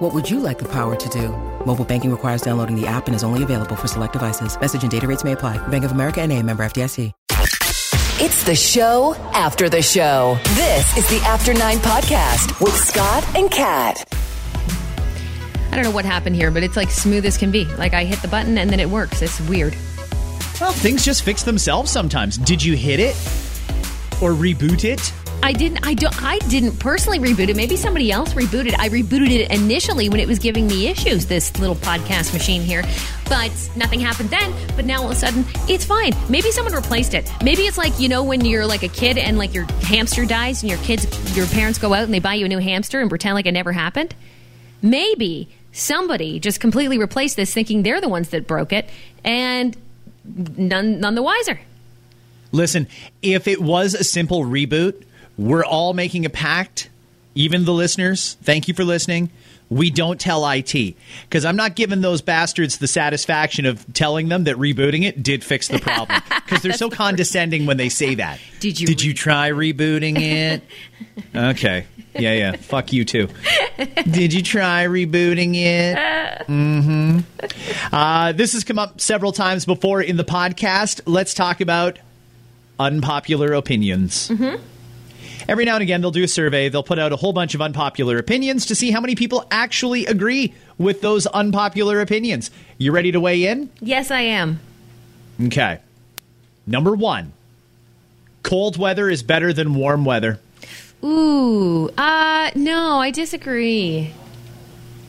What would you like the power to do? Mobile banking requires downloading the app and is only available for select devices. Message and data rates may apply. Bank of America and a member FDIC. It's the show after the show. This is the After Nine Podcast with Scott and Kat. I don't know what happened here, but it's like smooth as can be. Like I hit the button and then it works. It's weird. Well, things just fix themselves sometimes. Did you hit it or reboot it? I didn't. I don't. I didn't personally reboot it. Maybe somebody else rebooted. I rebooted it initially when it was giving me issues. This little podcast machine here, but nothing happened then. But now all of a sudden, it's fine. Maybe someone replaced it. Maybe it's like you know when you're like a kid and like your hamster dies and your kids, your parents go out and they buy you a new hamster and pretend like it never happened. Maybe somebody just completely replaced this, thinking they're the ones that broke it, and none none the wiser. Listen, if it was a simple reboot, we're all making a pact, even the listeners. Thank you for listening. We don't tell IT because I'm not giving those bastards the satisfaction of telling them that rebooting it did fix the problem because they're so condescending when they say that. Did you Did re- you try rebooting it? okay. Yeah, yeah. Fuck you too. Did you try rebooting it? Mm-hmm. Uh, this has come up several times before in the podcast. Let's talk about unpopular opinions. Mm-hmm. Every now and again, they'll do a survey. They'll put out a whole bunch of unpopular opinions to see how many people actually agree with those unpopular opinions. You ready to weigh in? Yes, I am. Okay. Number one cold weather is better than warm weather. Ooh, uh, no, I disagree.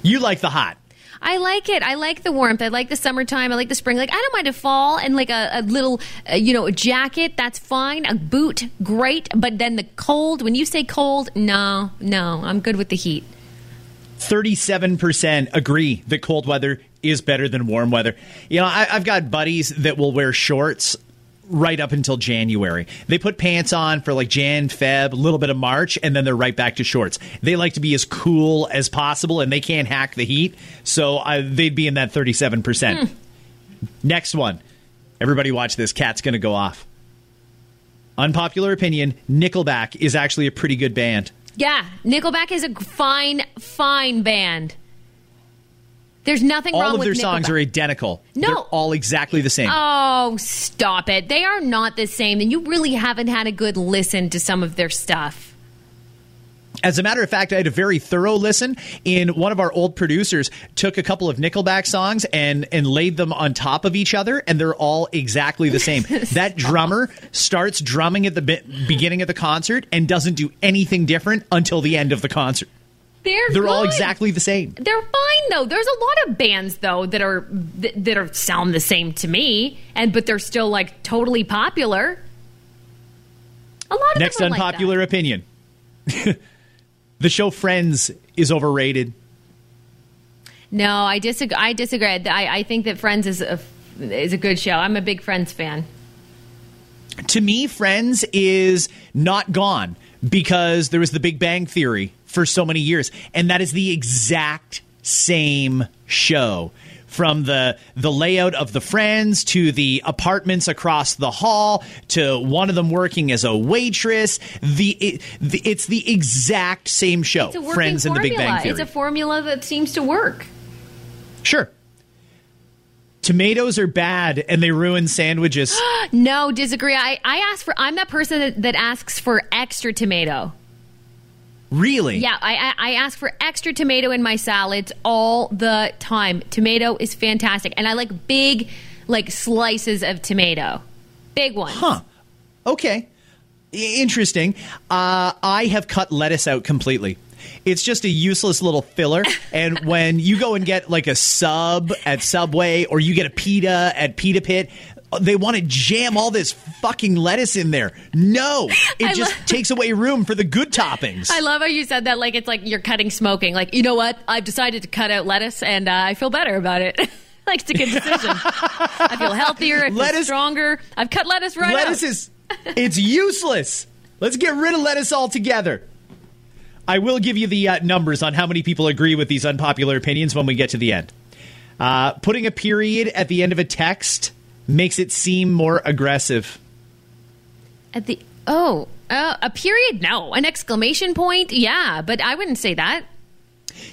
You like the hot. I like it. I like the warmth. I like the summertime. I like the spring. Like I don't mind a fall and like a, a little, uh, you know, a jacket. That's fine. A boot, great. But then the cold. When you say cold, no, no, I'm good with the heat. 37% agree that cold weather is better than warm weather. You know, I, I've got buddies that will wear shorts right up until January. They put pants on for like Jan, Feb, a little bit of March, and then they're right back to shorts. They like to be as cool as possible, and they can't hack the heat, so uh, they'd be in that 37%. Next one. Everybody watch this. Kat's going to go off. Unpopular opinion Nickelback is actually a pretty good band. Yeah, Nickelback is a fine, fine band. There's nothing wrong with All of their songs are identical. No. They're all exactly the same. Oh, stop it. They are not the same. And you really haven't had a good listen to some of their stuff. As a matter of fact, I had a very thorough listen. In one of our old producers took a couple of Nickelback songs and and laid them on top of each other, and they're all exactly the same. that drummer starts drumming at the be- beginning of the concert and doesn't do anything different until the end of the concert. They're They're all exactly the same. They're fine though. There's a lot of bands though that are that, that are sound the same to me, and but they're still like totally popular. A lot of Next like unpopular that. opinion: the show Friends is overrated. No, I disagree. I disagree. I, I think that Friends is a is a good show. I'm a big Friends fan. to me, Friends is not gone because there was the Big Bang Theory for so many years, and that is the exact same show. From the the layout of the friends to the apartments across the hall to one of them working as a waitress, the, it, the it's the exact same show. It's a working Friends and the. Big Bang Theory. It's a formula that seems to work. sure. Tomatoes are bad and they ruin sandwiches. No, disagree. I, I ask for. I'm that person that, that asks for extra tomato. Really? Yeah, I, I I ask for extra tomato in my salads all the time. Tomato is fantastic, and I like big, like slices of tomato, big ones. Huh. Okay. Interesting. Uh, I have cut lettuce out completely. It's just a useless little filler. And when you go and get like a sub at Subway or you get a pita at Pita Pit, they want to jam all this fucking lettuce in there. No, it I just lo- takes away room for the good toppings. I love how you said that. Like it's like you're cutting smoking. Like you know what? I've decided to cut out lettuce, and uh, I feel better about it. like it's a good decision. I feel healthier. I feel Lettuce- stronger. I've cut lettuce right lettuce out. is it's useless. Let's get rid of lettuce altogether. I will give you the uh, numbers on how many people agree with these unpopular opinions when we get to the end. Uh, putting a period at the end of a text makes it seem more aggressive. At the oh, uh, a period? No, an exclamation point? Yeah, but I wouldn't say that.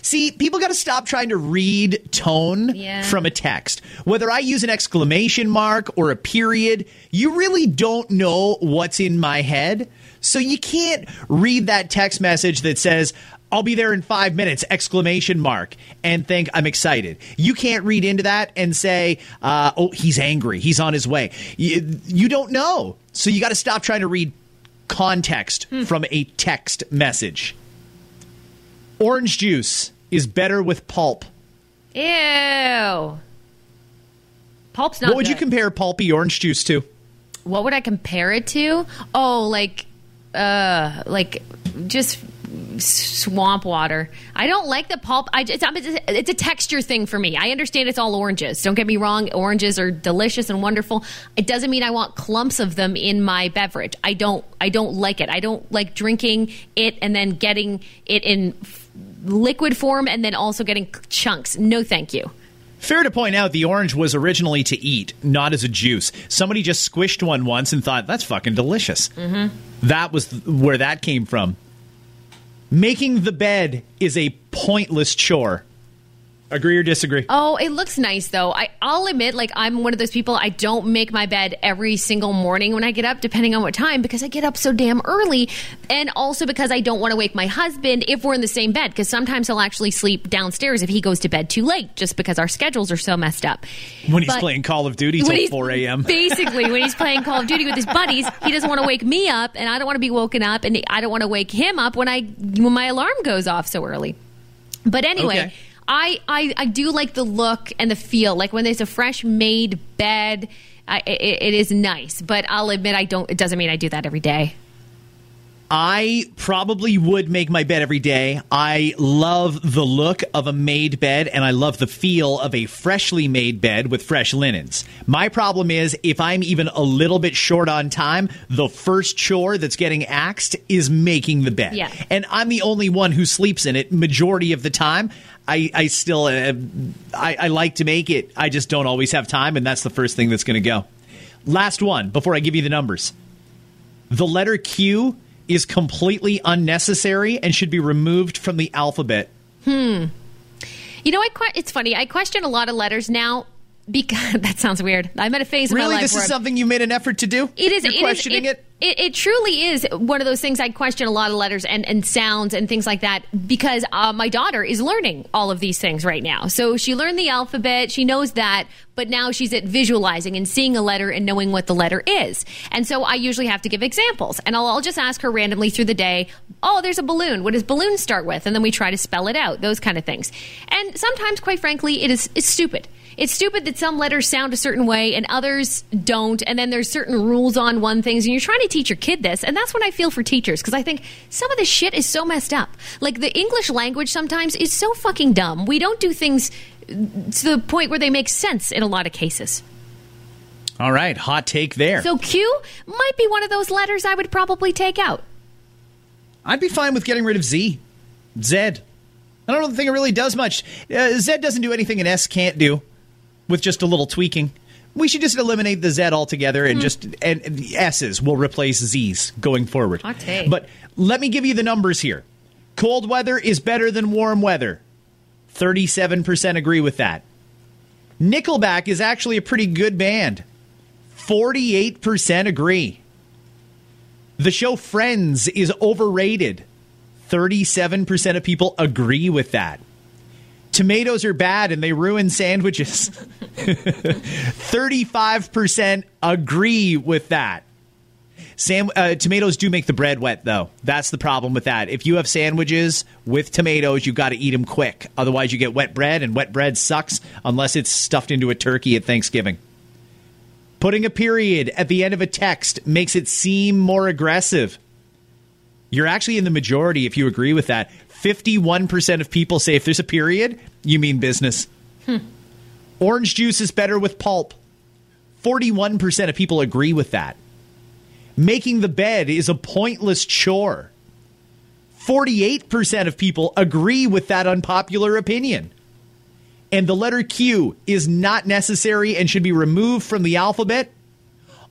See, people got to stop trying to read tone Yeah. from a text. Whether I use an exclamation mark or a period, you really don't know what's in my head. So you can't read that text message that says, I'll be there in five minutes, exclamation mark, and think I'm excited. You can't read into that and say, uh, oh, he's angry. He's on his way. You, you don't know. So you got to stop trying to read context from a text message. Orange juice is better with pulp. Ew. Pulp's not. what would you compare pulpy orange juice to? what would I compare it to? Oh, like, uh, like just swamp water. I don't like the pulp. I just, it's, it's a texture thing for me. I understand it's all oranges. Don't get me wrong. Oranges are delicious and wonderful. It doesn't mean I want clumps of them in my beverage. I don't. I don't like it. I don't like drinking it and then getting it in liquid form and then also getting chunks. No, thank you. Fair to point out, the orange was originally to eat, not as a juice. Somebody just squished one once and thought, that's fucking delicious. Mm-hmm. That was where that came from. Making the bed is a pointless chore. Agree or disagree? Oh, it looks nice though. I, I'll admit, like I'm one of those people. I don't make my bed every single morning when I get up, depending on what time, because I get up so damn early, and also because I don't want to wake my husband if we're in the same bed. Because sometimes he'll actually sleep downstairs if he goes to bed too late, just because our schedules are so messed up. when he's But- playing Call of Duty till 4 a.m. Basically, when he's playing Call of Duty with his buddies, he doesn't want to wake me up, and I don't want to be woken up, and I don't want to wake him up when I when my alarm goes off so early. But anyway, Okay. I, I I do like the look and the feel. Like when there's a fresh made bed, I, it, it is nice. But I'll admit, I don't. It doesn't mean I do that every day. I probably would make my bed every day. I love the look of a made bed and I love the feel of a freshly made bed with fresh linens. My problem is if I'm even a little bit short on time, the first chore that's getting axed is making the bed. Yeah. And I'm the only one who sleeps in it majority of the time. I, I still uh, I, I like to make it. I just don't always have time and that's the first thing that's going to go. Last one before I give you the numbers. The letter Q is completely unnecessary and should be removed from the alphabet. Hmm. You know, I que- it's funny. I question a lot of letters now because that sounds weird. I'm at a phase Really, this is something you made an effort to do? It is. You're it is- questioning it. It, it truly is one of those things. I question a lot of letters and, and sounds and things like that because uh, my daughter is learning all of these things right now. So she learned the alphabet. She knows that, but now she's at visualizing and seeing a letter and knowing what the letter is. And so I usually have to give examples, and I'll, I'll just ask her randomly through the day. Oh, there's a balloon. What does balloon start with? And then we try to spell it out. Those kind of things. And sometimes, quite frankly, it is it's stupid. It's stupid that some letters sound a certain way and others don't. And then there's certain rules on one things, and you're trying to teach your kid this. And that's what I feel for teachers because I think some of this shit is so messed up. Like the English language sometimes is so fucking dumb. We don't do things to the point where they make sense in a lot of cases. All right, hot take there. So Q might be one of those letters I would probably take out. I'd be fine with getting rid of Z. Z. I don't think it really does much. Uh, Z doesn't do anything an S can't do with just a little tweaking. We should just eliminate the Z altogether and hmm. just and the S's will replace Z's going forward. But let me give you the numbers here. Cold weather is better than warm weather. 37% agree with that. Nickelback is actually a pretty good band. 48% agree. The show Friends is overrated. 37% of people agree with that. Tomatoes are bad and they ruin sandwiches. 35% agree with that. Sam, uh, tomatoes do make the bread wet, though. That's the problem with that. If you have sandwiches with tomatoes, you've got to eat them quick. Otherwise, you get wet bread, and wet bread sucks unless it's stuffed into a turkey at Thanksgiving. Putting a period at the end of a text makes it seem more aggressive. You're actually in the majority if you agree with that. 51% of people say if there's a period, you mean business. Hmm. Orange juice is better with pulp. 41% of people agree with that. Making the bed is a pointless chore. 48% of people agree with that unpopular opinion. And the letter Q is not necessary and should be removed from the alphabet.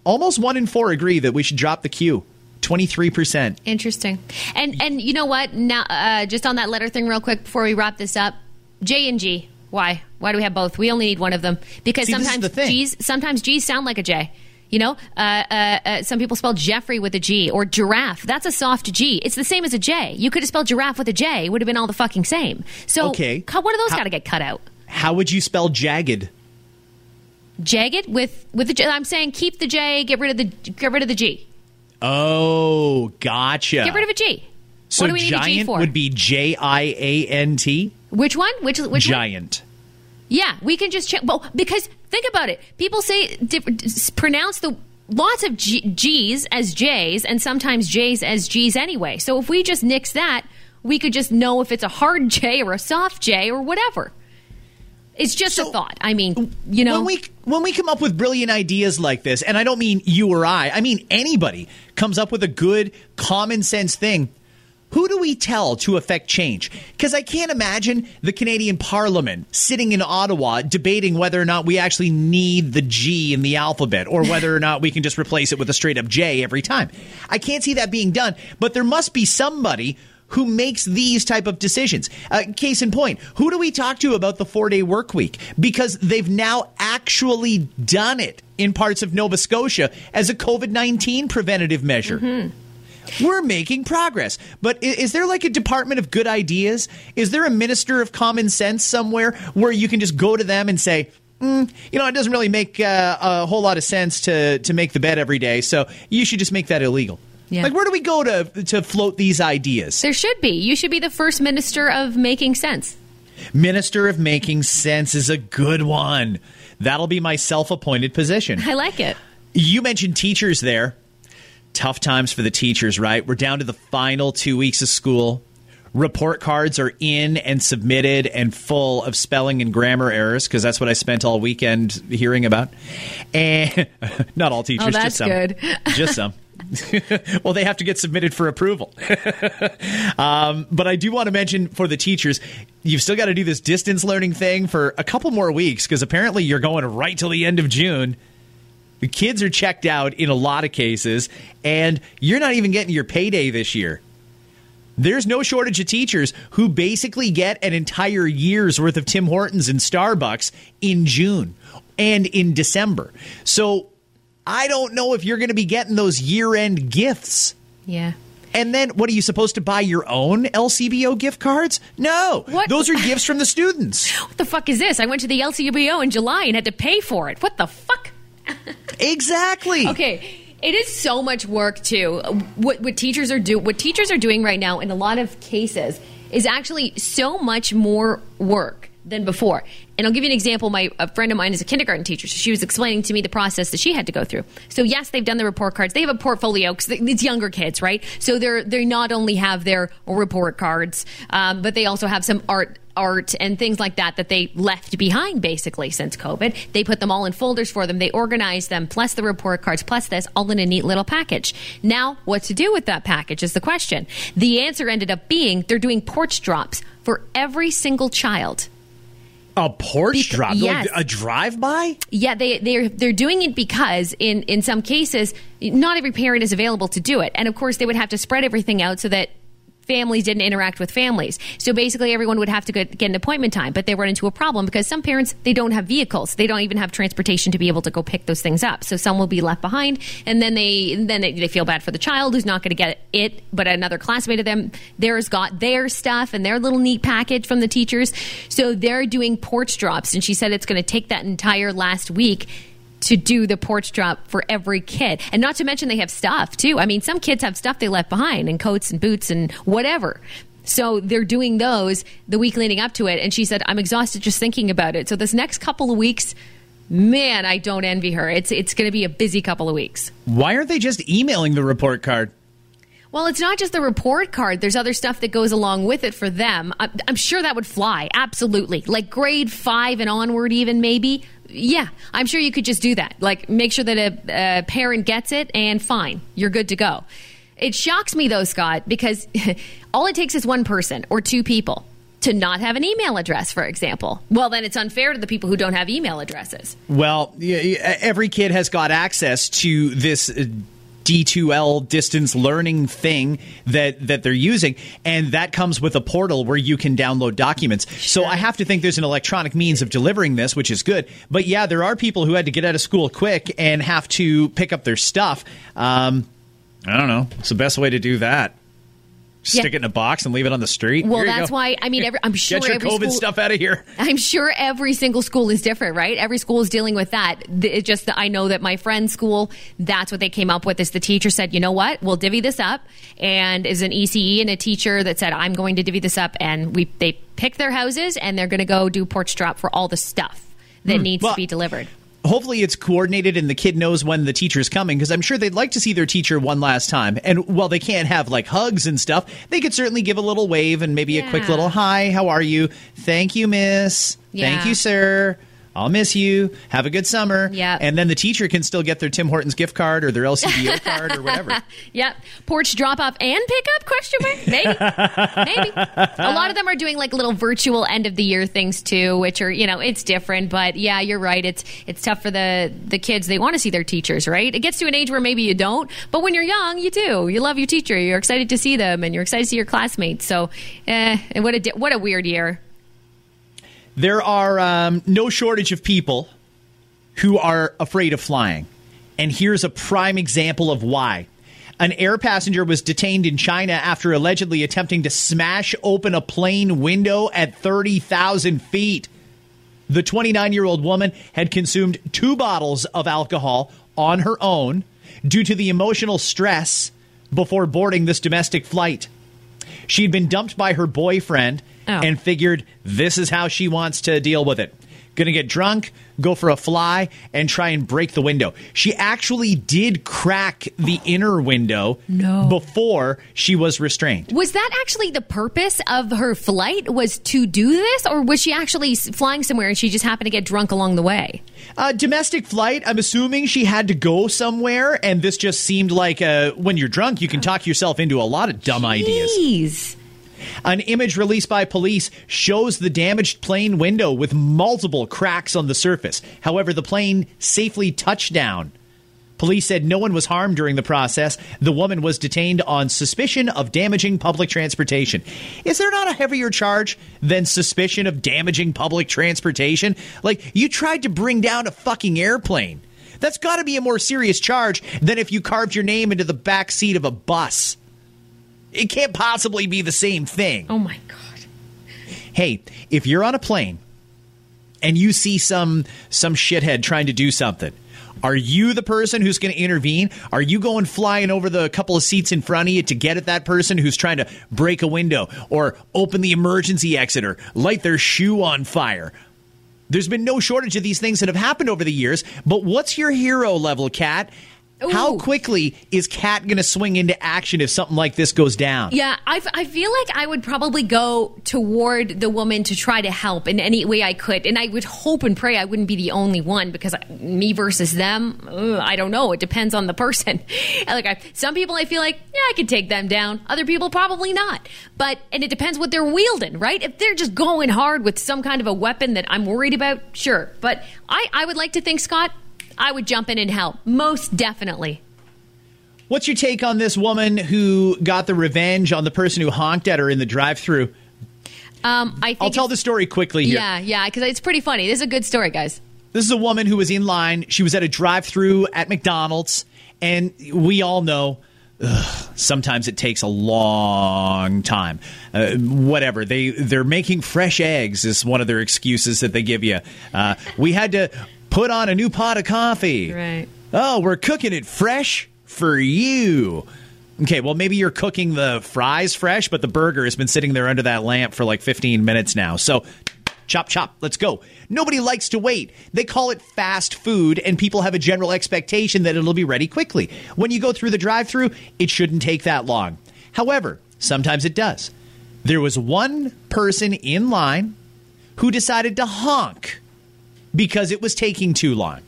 Almost one in four agree that we should drop the Q. 23%. Interesting. And and you know what? Now, uh, just on that letter thing, real quick before we wrap this up, J and G. Why? Why do we have both? We only need one of them because See, sometimes the. G's sometimes G's sound like a J. You know, uh, uh, uh, some people spell Jeffrey with a G or giraffe. That's a soft G. It's the same as a J. You could have spelled giraffe with a J. It would have been all the fucking same. So, Okay. co- one of those got to get cut out. How would you spell jagged? Jagged with with the J. I'm saying keep the J. Get rid of the get rid of the G. Oh, gotcha. Get rid of a G. so what do we need a G giant for? would be J I A N T. which one? Which which one? Giant. Yeah, we can just check. Well, because think about it. People say pronounce the lots of G- G's as J's and sometimes J's as G's anyway. So if we just nix that, we could just know if it's a hard J or a soft J or whatever. It's just a thought. I mean, you know, when we when we come up with brilliant ideas like this, and I don't mean you or I, I mean anybody comes up with a good common sense thing. Who do we tell to affect change? Because I can't imagine the Canadian Parliament sitting in Ottawa debating whether or not we actually need the G in the alphabet or whether or not we can just replace it with a straight up J every time. I can't see that being done, but there must be somebody who makes these type of decisions. Uh, case in point, who do we talk to about the four day work week? Because they've now actually done it in parts of Nova Scotia as a COVID 19 preventative measure. We're making progress. But is there like a department of good ideas? Is there a minister of common sense somewhere where you can just go to them and say, mm, you know, it doesn't really make uh, a whole lot of sense to, to make the bed every day, so you should just make that illegal? Yeah. Like, where do we go to, to float these ideas? there should be. You should be the first minister of making sense. Minister of Making Sense is a good one. That'll be my self appointed position. I like it. You mentioned teachers there. Tough times for the teachers, right? We're down to the final two weeks of school. Report cards are in and submitted and full of spelling and grammar errors because that's what I spent all weekend hearing about. And not all teachers, Oh, that's just some. good. just some. well, they have to get submitted for approval. um, but I do want to mention for the teachers, you've still got to do this distance learning thing for a couple more weeks because apparently you're going right till the end of June. The kids are checked out in a lot of cases, and you're not even getting your payday this year. There's no shortage of teachers who basically get an entire year's worth of Tim Hortons and Starbucks in June and in December. So I don't know if you're going to be getting those year end gifts. Yeah. And then what are you supposed to buy your own LCBO gift cards? No. What? Those are gifts from the students. What the fuck is this? I went to the LCBO in July and had to pay for it. What the fuck? Exactly. Okay. It is so much work too. What what teachers are do what teachers are doing right now in a lot of cases is actually so much more work than before. And I'll give you an example. My a friend of mine is a kindergarten teacher, so she was explaining to me the process that she had to go through. So yes, they've done the report cards. They have a portfolio because it's younger kids, right? So they're they not only have their report cards, um, but they also have some art art and things like that that they left behind basically since COVID. They put them all in folders for them. They organized them, plus the report cards, plus this, all in a neat little package. Now, what to do with that package is the question. The answer ended up being they're doing porch drops for every single child. A porch Bec- drop, yes. like a drive by. Yeah, they they're they're doing it because in in some cases not every parent is available to do it, and of course they would have to spread everything out so that families didn't interact with families. So basically everyone would have to get, get an appointment time, but they run into a problem because some parents they don't have vehicles. They don't even have transportation to be able to go pick those things up. So some will be left behind and then they then they, feel bad for the child who's not going to get it, but another classmate of them theirs got their stuff and their little neat package from the teachers. So they're doing porch drops and she said it's going to take that entire last week to do the porch drop for every kid. And not to mention they have stuff too. I mean, some kids have stuff they left behind and coats and boots and whatever. So they're doing those the week leading up to it. And she said, I'm exhausted just thinking about it. So this next couple of weeks, man, I don't envy her. It's, it's going to be a busy couple of weeks. Why aren't they just emailing the report card? Well, it's not just the report card. There's other stuff that goes along with it for them. I'm, I'm sure that would fly. Absolutely. Like grade five and onward, even maybe. Yeah, I'm sure you could just do that. Like make sure that a, a parent gets it and fine, you're good to go. It shocks me though, Scott, because all it takes is one person or two people to not have an email address, for example. Well, then it's unfair to the people who don't have email addresses. Well, every kid has got access to this. Uh, uh, D2L distance learning thing that that they're using and that comes with a portal where you can download documents. So I have to think there's an electronic means of delivering this which is good. But yeah, there are people who had to get out of school quick and have to pick up their stuff. Um, I don't know. It's the best way to do that. Yeah. Stick it in a box and leave it on the street. Well, Here that's why I mean, every, I'm sure Get your every COVID school, stuff out of here. I'm sure every single school is different, right? Every school is dealing with that. Th- It's just that I know that my friend's school, that's what they came up with. Is the teacher said, you know what, we'll divvy this up, and is an ECE and a teacher that said, I'm going to divvy this up, and we they pick their houses and they're going to go do porch drop for all the stuff that hmm. needs Well, to be delivered. Hopefully it's coordinated and the kid knows when the teacher's coming because I'm sure they'd like to see their teacher one last time. And while they can't have like hugs and stuff, they could certainly give a little wave and maybe a quick little hi, how are you? Thank you, miss. Thank you, sir. I'll miss you. Have a good summer. Yep. And then the teacher can still get their Tim Hortons gift card or their LCBO card or whatever. Yep. Porch drop off and pick up? Question mark? Maybe. Maybe. A lot of them are doing like little virtual end of the year things too, which are, you know, it's different. But yeah, you're right. It's it's tough for the the kids. They want to see their teachers, right? It gets to an age where maybe you don't. But when you're young, you do. You love your teacher. You're excited to see them and you're excited to see your classmates. So eh, and what a di- what a weird year. There are um, no shortage of people who are afraid of flying. And here's a prime example of why. An air passenger was detained in China after allegedly attempting to smash open a plane window at 30,000 feet. The 29 year old woman had consumed two bottles of alcohol on her own due to the emotional stress before boarding this domestic flight. She'd been dumped by her boyfriend Oh. and figured this is how she wants to deal with it. Gonna get drunk, go for a fly, and try and break the window. She actually did crack the inner window No. before she was restrained. Was that actually the purpose of her flight? Was to do this, or was she actually flying somewhere and she just happened to get drunk along the way? Uh, domestic flight, I'm assuming she had to go somewhere, and this just seemed like uh, when you're drunk, you can talk yourself into a lot of dumb ideas. An image released by police shows the damaged plane window with multiple cracks on the surface. However, the plane safely touched down. Police said no one was harmed during the process. The woman was detained on suspicion of damaging public transportation. Is there not a heavier charge than suspicion of damaging public transportation? Like, you tried to bring down a fucking airplane. That's got to be a more serious charge than if you carved your name into the back seat of a bus. It can't possibly be the same thing Oh my god. hey, if you're on a plane and you see some some shithead trying to do something, are you the person who's going to intervene? Are you going flying over the couple of seats in front of you to get at that person who's trying to break a window or open the emergency exit or light their shoe on fire? There's been no shortage of these things that have happened over the years, but what's your hero level, Kat? How quickly is Kat going to swing into action if something like this goes down? Yeah, I, I feel like I would probably go toward the woman to try to help in any way I could. And I would hope and pray I wouldn't be the only one because I, me versus them, ugh, I don't know. It depends on the person. Like I, Some people I feel like, yeah, I could take them down. Other people probably not. But, and it depends what they're wielding, right? If they're just going hard with some kind of a weapon that I'm worried about, sure. But I, I would like to think, Scott, I would jump in and help. Most definitely. What's your take on this woman who got the revenge on the person who honked at her in the drive-through? Um, I think I'll tell the story quickly here. Yeah, yeah, because it's pretty funny. This is a good story, guys. This is a woman who was in line. She was at a drive-through at McDonald's, and we all know ugh, sometimes it takes a long time. Uh, whatever they they're making fresh eggs is one of their excuses that they give you. Uh, we had to put on a new pot of coffee. Right. Oh, we're cooking it fresh for you. Okay, well, maybe you're cooking the fries fresh, but the burger has been sitting there under that lamp for like 15 minutes now. So, chop, chop, let's go. Nobody likes to wait. They call it fast food, and people have a general expectation that it'll be ready quickly. When you go through the drive through, it shouldn't take that long. However, sometimes it does. There was one person in line who decided to honk because it was taking too long.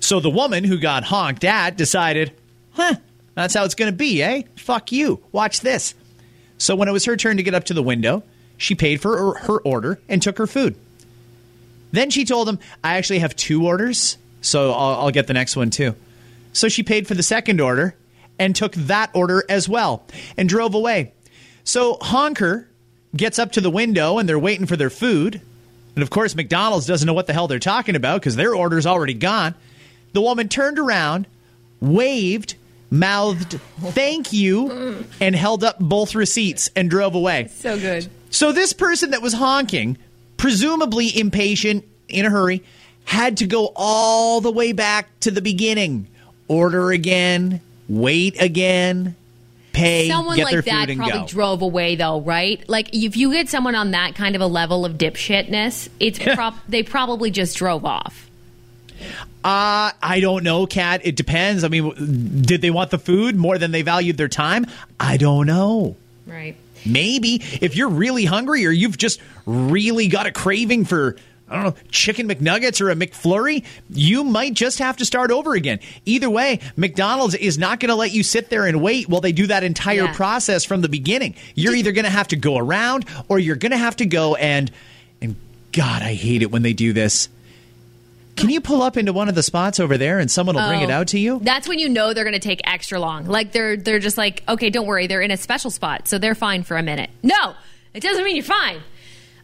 So the woman who got honked at decided, huh, that's how it's going to be, eh? Fuck you. Watch this. So when it was her turn to get up to the window, she paid for her, order and took her food. Then she told him, I actually have two orders, so I'll, I'll get the next one too. So she paid for the second order and took that order as well and drove away. So Honker gets up to the window and they're waiting for their food. And of course, McDonald's doesn't know what the hell they're talking about because their order's already gone. The woman turned around, waved, mouthed thank you, and held up both receipts and drove away. So good. So this person that was honking, presumably impatient, in a hurry, had to go all the way back to the beginning. Order again, wait again, pay, Someone get like their that food and probably go. drove away, though, right? Like if you get someone on that kind of a level of dipshitness, it's prop- they probably just drove off. Uh, I don't know, Kat. It depends. I mean, did they want the food more than they valued their time? I don't know. Right. Maybe if you're really hungry or you've just really got a craving for I don't know, chicken McNuggets or a McFlurry, you might just have to start over again. Either way, McDonald's is not going to let you sit there and wait while they do that entire Yeah. process from the beginning. You're either going to have to go around or you're going to have to go and and God, I hate it when they do this. Can you pull up into one of the spots over there and someone will bring it Oh. out to you? That's when you know they're going to take extra long. Like they're they're just like, okay, don't worry, they're in a special spot, so they're fine for a minute. No, it doesn't mean you're fine.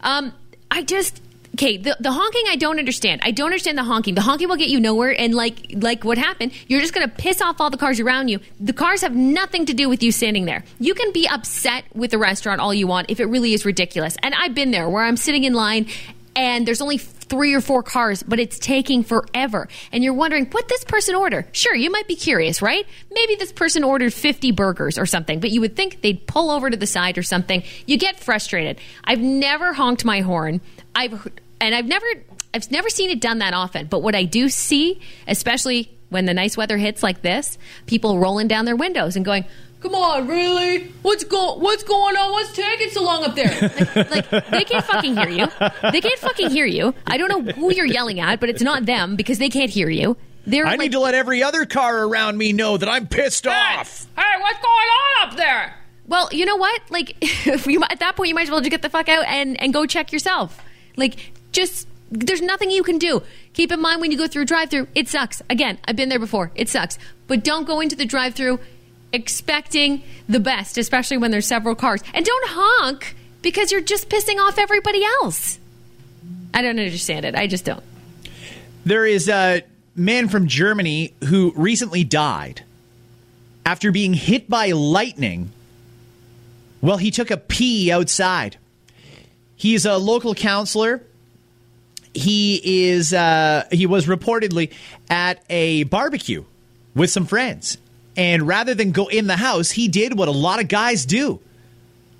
Um, I just okay. The, the honking, I don't understand. I don't understand the honking. The honking will get you nowhere, and like like what happened, you're just going to piss off all the cars around you. The cars have nothing to do with you standing there. You can be upset with the restaurant all you want if it really is ridiculous. And I've been there where I'm sitting in line and there's only three or four cars, but it's taking forever. And you're wondering, what this person order? Sure, you might be curious, right? Maybe this person ordered 50 burgers or something, but you would think they'd pull over to the side or something. You get frustrated. I've never honked my horn. I've and I've never I've never seen it done that often. But what I do see, especially when the nice weather hits like this, people rolling down their windows and going. Come on, really? What's go What's going on? What's taking so long up there? Like, like they can't fucking hear you. They can't fucking hear you. I don't know who you're yelling at, but it's not them because they can't hear you. They're I like, need to let every other car around me know that I'm pissed off. Hey, what's going on up there? Well, you know what? Like, if you, at that point, you might as well just get the fuck out and, and go check yourself. Like, just there's nothing you can do. Keep in mind when you go through a drive-through, it sucks. Again, I've been there before. It sucks. But don't go into the drive-through expecting the best, especially when there's several cars. And don't honk because you're just pissing off everybody else. I don't understand it. I just don't. There is a man from Germany who recently died after being hit by lightning. Well, he took a pee outside. He's a local counselor. He is uh, he was reportedly at a barbecue with some friends, and rather than go in the house, he did what a lot of guys do.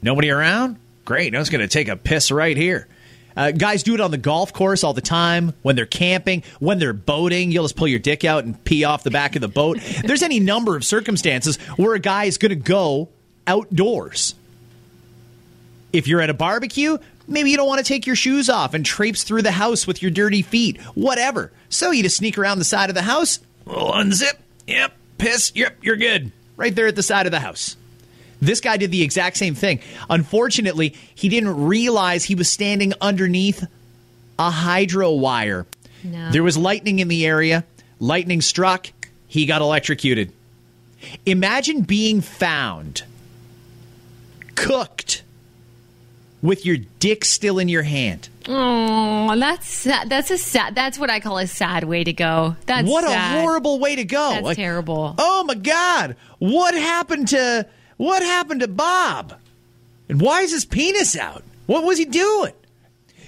Nobody around? Great. I was going to take a piss right here. Uh, guys do it on the golf course all the time when they're camping, when they're boating. You'll just pull your dick out and pee off the back of the boat. There's any number of circumstances where a guy is going to go outdoors. If you're at a barbecue, maybe you don't want to take your shoes off and traipse through the house with your dirty feet, whatever. So you just sneak around the side of the house, little unzip, yep, piss, yep, you're good. Right there at the side of the house. This guy did the exact same thing. Unfortunately, he didn't realize he was standing underneath a hydro wire. No. There was lightning in the area. Lightning struck. He got electrocuted. Imagine being found cooked with your dick still in your hand. Oh, that's sad. That's a sad. That's what I call a sad way to go. That's what sad. a horrible way to go. That's terrible. Oh my god. What happened to what happened to Bob? And why is his penis out? What was he doing?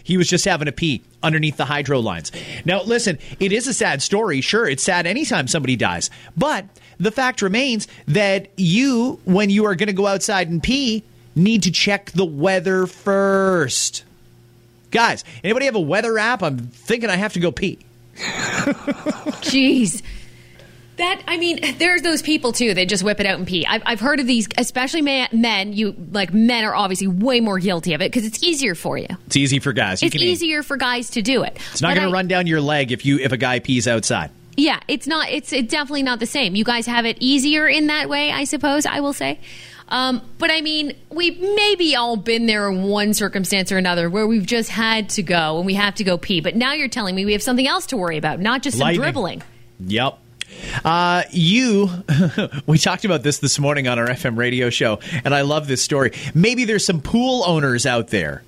He was just having a pee underneath the hydro lines. Now, listen, it is a sad story. Sure, it's sad anytime somebody dies. But the fact remains that you, when you are going to go outside and pee, need to check the weather first. Guys, anybody have a weather app? I'm thinking I have to go pee. Jeez. That I mean, there's those people too. They just whip it out and pee. I've, I've heard of these, especially men. You like men are obviously way more guilty of it because it's easier for you. It's easy for guys. You it's easier for guys to do it. It's not going to run down your leg if you if a guy pees outside. Yeah, it's not. It's it's definitely not the same. You guys have it easier in that way, I suppose. I will say. Um, but I mean, we've maybe all been there in one circumstance or another where we've just had to go and we have to go pee. But now you're telling me we have something else to worry about, not just some dribbling. Yep. Uh, you, we talked about this this morning on our FM radio show, and I love this story. Maybe there's some pool owners out there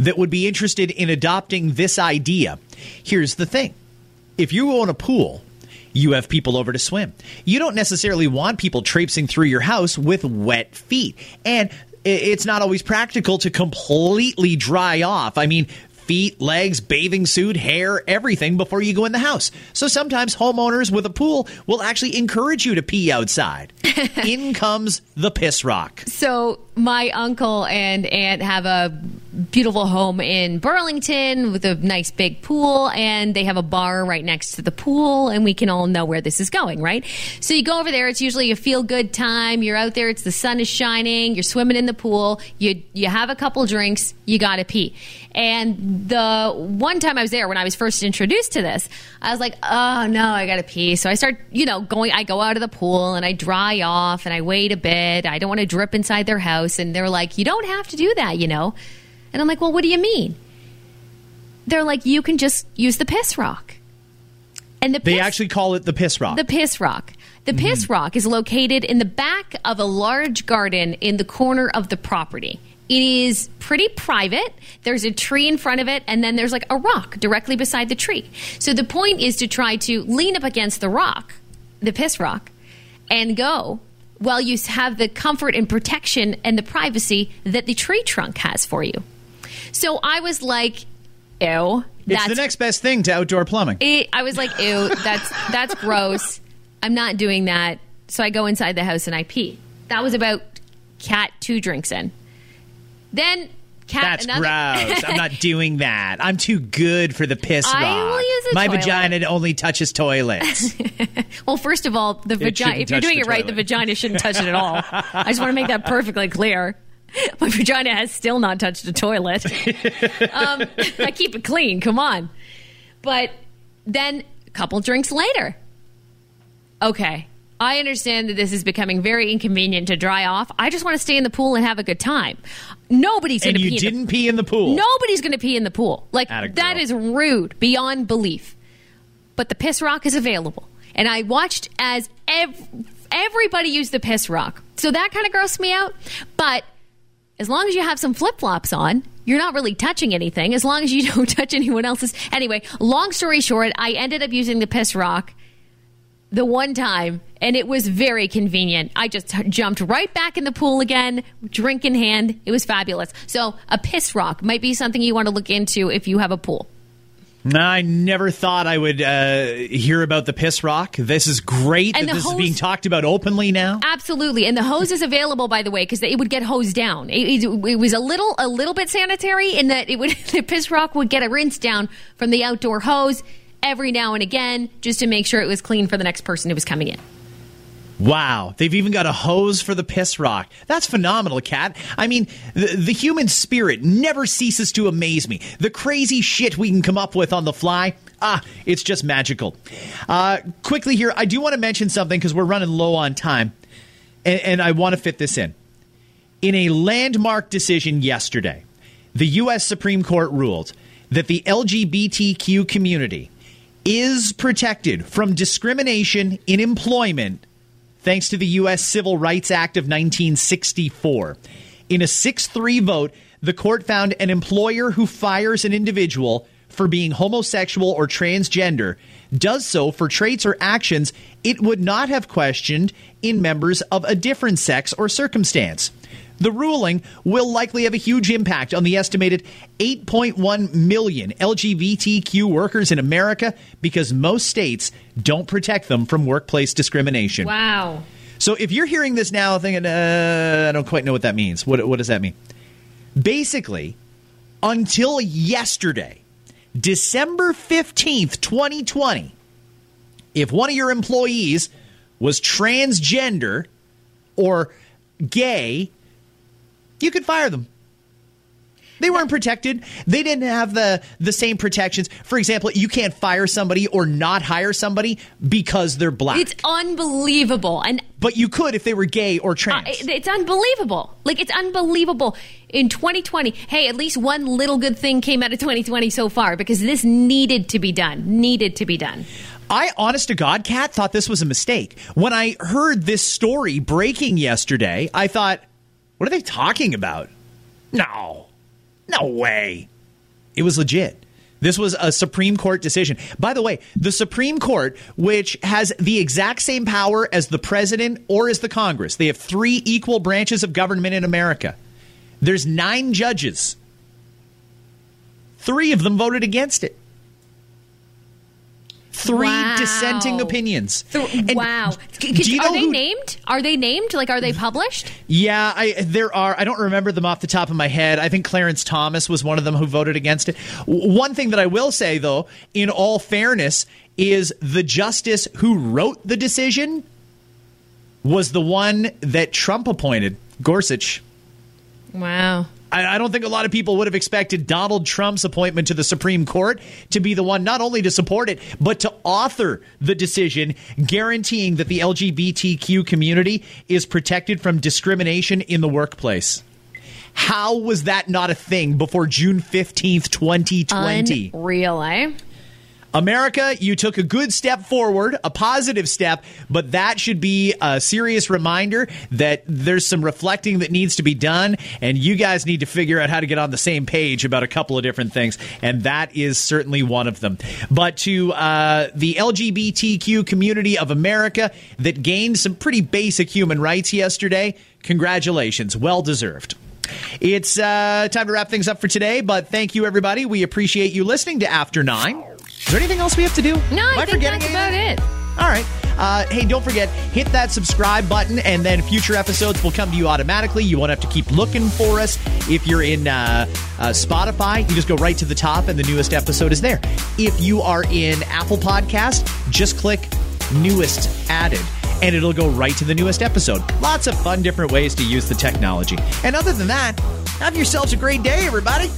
that would be interested in adopting this idea. Here's the thing if you own a pool, you have people over to swim. You don't necessarily want people traipsing through your house with wet feet. And it's not always practical to completely dry off. I mean, feet, legs, bathing suit, hair, everything before you go in the house. So sometimes homeowners with a pool will actually encourage you to pee outside. in comes the piss rock. So my uncle and aunt have a beautiful home in Burlington with a nice big pool, and they have a bar right next to the pool, and we can all know where this is going, right? So you go over there. It's usually a feel good time. You're out there. It's the sun is shining. You're swimming in the pool. You you have a couple drinks. You got to pee. And the one time I was there when I was first introduced to this, I was like, oh no, I got to pee. So I start, you know, going. I go out of the pool and I dry off and I wait a bit. I don't want to drip inside their house. And they're like, you don't have to do that, you know. And I'm like, well, what do you mean? They're like, you can just use the piss rock. And the piss, they actually call it the piss rock. The piss rock. The mm-hmm. piss rock is located in the back of a large garden in the corner of the property. It is pretty private. There's a tree in front of it, and then there's like a rock directly beside the tree. So the point is to try to lean up against the rock, the piss rock, and go while you have the comfort and protection and the privacy that the tree trunk has for you. So I was like, ew. It's the next best thing to outdoor plumbing. It, I was like, ew, that's that's gross. I'm not doing that. So I go inside the house and I pee. That was about cat two drinks in. Then cat. That's another- gross. I'm not doing that. I'm too good for the piss rock. I a My toilet. vagina only touches toilets. well, first of all, the vagina. If you're doing it right, the vagina shouldn't touch it at all. I just want to make that perfectly clear. My vagina has still not touched a toilet. um, I keep it clean. Come on. But then a couple drinks later. Okay. I understand that this is becoming very inconvenient to dry off. I just want to stay in the pool and have a good time. Nobody's going to pee. And you didn't the, pee in the pool. Nobody's going to pee in the pool. Like that is rude beyond belief. But the piss rock is available, and I watched as ev- everybody used the piss rock. So that kind of grossed me out. But as long as you have some flip flops on, you're not really touching anything. As long as you don't touch anyone else's. Anyway, long story short, I ended up using the piss rock the one time, and it was very convenient. I just jumped right back in the pool again, drink in hand. It was fabulous. So, a piss rock might be something you want to look into if you have a pool. I never thought I would uh, hear about the piss rock. This is great and that this hose, is being talked about openly now. Absolutely, and the hose is available, by the way, because it would get hosed down. It, it, it, was a little, a little bit sanitary in that it would the piss rock would get a rinse down from the outdoor hose every now and again, just to make sure it was clean for the next person who was coming in. Wow, they've even got a hose for the piss rock. That's phenomenal, Kat. I mean, the, the, human spirit never ceases to amaze me. The crazy shit we can come up with on the fly, ah, it's just magical. Uh, quickly here, I do want to mention something because we're running low on time, and, and I want to fit this in. In a landmark decision yesterday, the U.S. Supreme Court ruled that the LGBTQ community is protected from discrimination in employment thanks to the U.S. Civil Rights Act of 1964. In a 6 3 vote, the court found an employer who fires an individual for being homosexual or transgender does so for traits or actions it would not have questioned in members of a different sex or circumstance. The ruling will likely have a huge impact on the estimated 8.1 million LGBTQ workers in America because most states don't protect them from workplace discrimination. Wow. So if you're hearing this now thinking, uh, I don't quite know what that means, what, what does that mean? Basically, until yesterday, December 15th, 2020, if one of your employees was transgender or gay, you could fire them. They weren't protected. They didn't have the the same protections. For example, you can't fire somebody or not hire somebody because they're black. It's unbelievable. And but you could if they were gay or uh, trans. it- it's unbelievable. Like it's unbelievable. In 2020, hey, at least one little good thing came out of 2020 so far because this needed to be done. Needed to be done. I, honest to God, Kat, thought this was a mistake. When I heard this story breaking yesterday, I thought, what are they talking about? No, no way. It was legit. This was a Supreme Court decision. By the way, the Supreme Court, which has the exact same power as the president or as the Congress, they have three equal branches of government in America. There's nine judges. Three of them voted against it. Three Wow. dissenting opinions. Th- wow. you are they who- named? Are they named? Like, are they published? Yeah, I there are. I don't remember them off the top of my head. I think Clarence Thomas was one of them who voted against it. One thing that I will say, though, in all fairness, is the justice who wrote the decision was the one that Trump appointed, Gorsuch. Wow. I, I don't think a lot of people would have expected Donald Trump's appointment to the Supreme Court to be the one not only to support it, but to author the decision guaranteeing that the LGBTQ community is protected from discrimination in the workplace. How was that not a thing before June 15th, 2020? Unreal, eh? America, you took a good step forward, a positive step, but that should be a serious reminder that there's some reflecting that needs to be done, and you guys need to figure out how to get on the same page about a couple of different things, and that is certainly one of them. But to uh, the LGBTQ community of America that gained some pretty basic human rights yesterday, congratulations, well deserved. It's uh, time to wrap things up for today, but thank you, everybody. We appreciate you listening to After Nine. Is there anything else we have to do? No, Am I think forgetting that's about it. All right. Uh, hey, don't forget, hit that subscribe button, and then future episodes will come to you automatically. You won't have to keep looking for us. If you're in uh, uh, Spotify, you just go right to the top, and the newest episode is there. If you are in Apple Podcast, just click newest added. And it'll go right to the newest episode. Lots of fun, different ways to use the technology. And other than that, have yourselves a great day, everybody.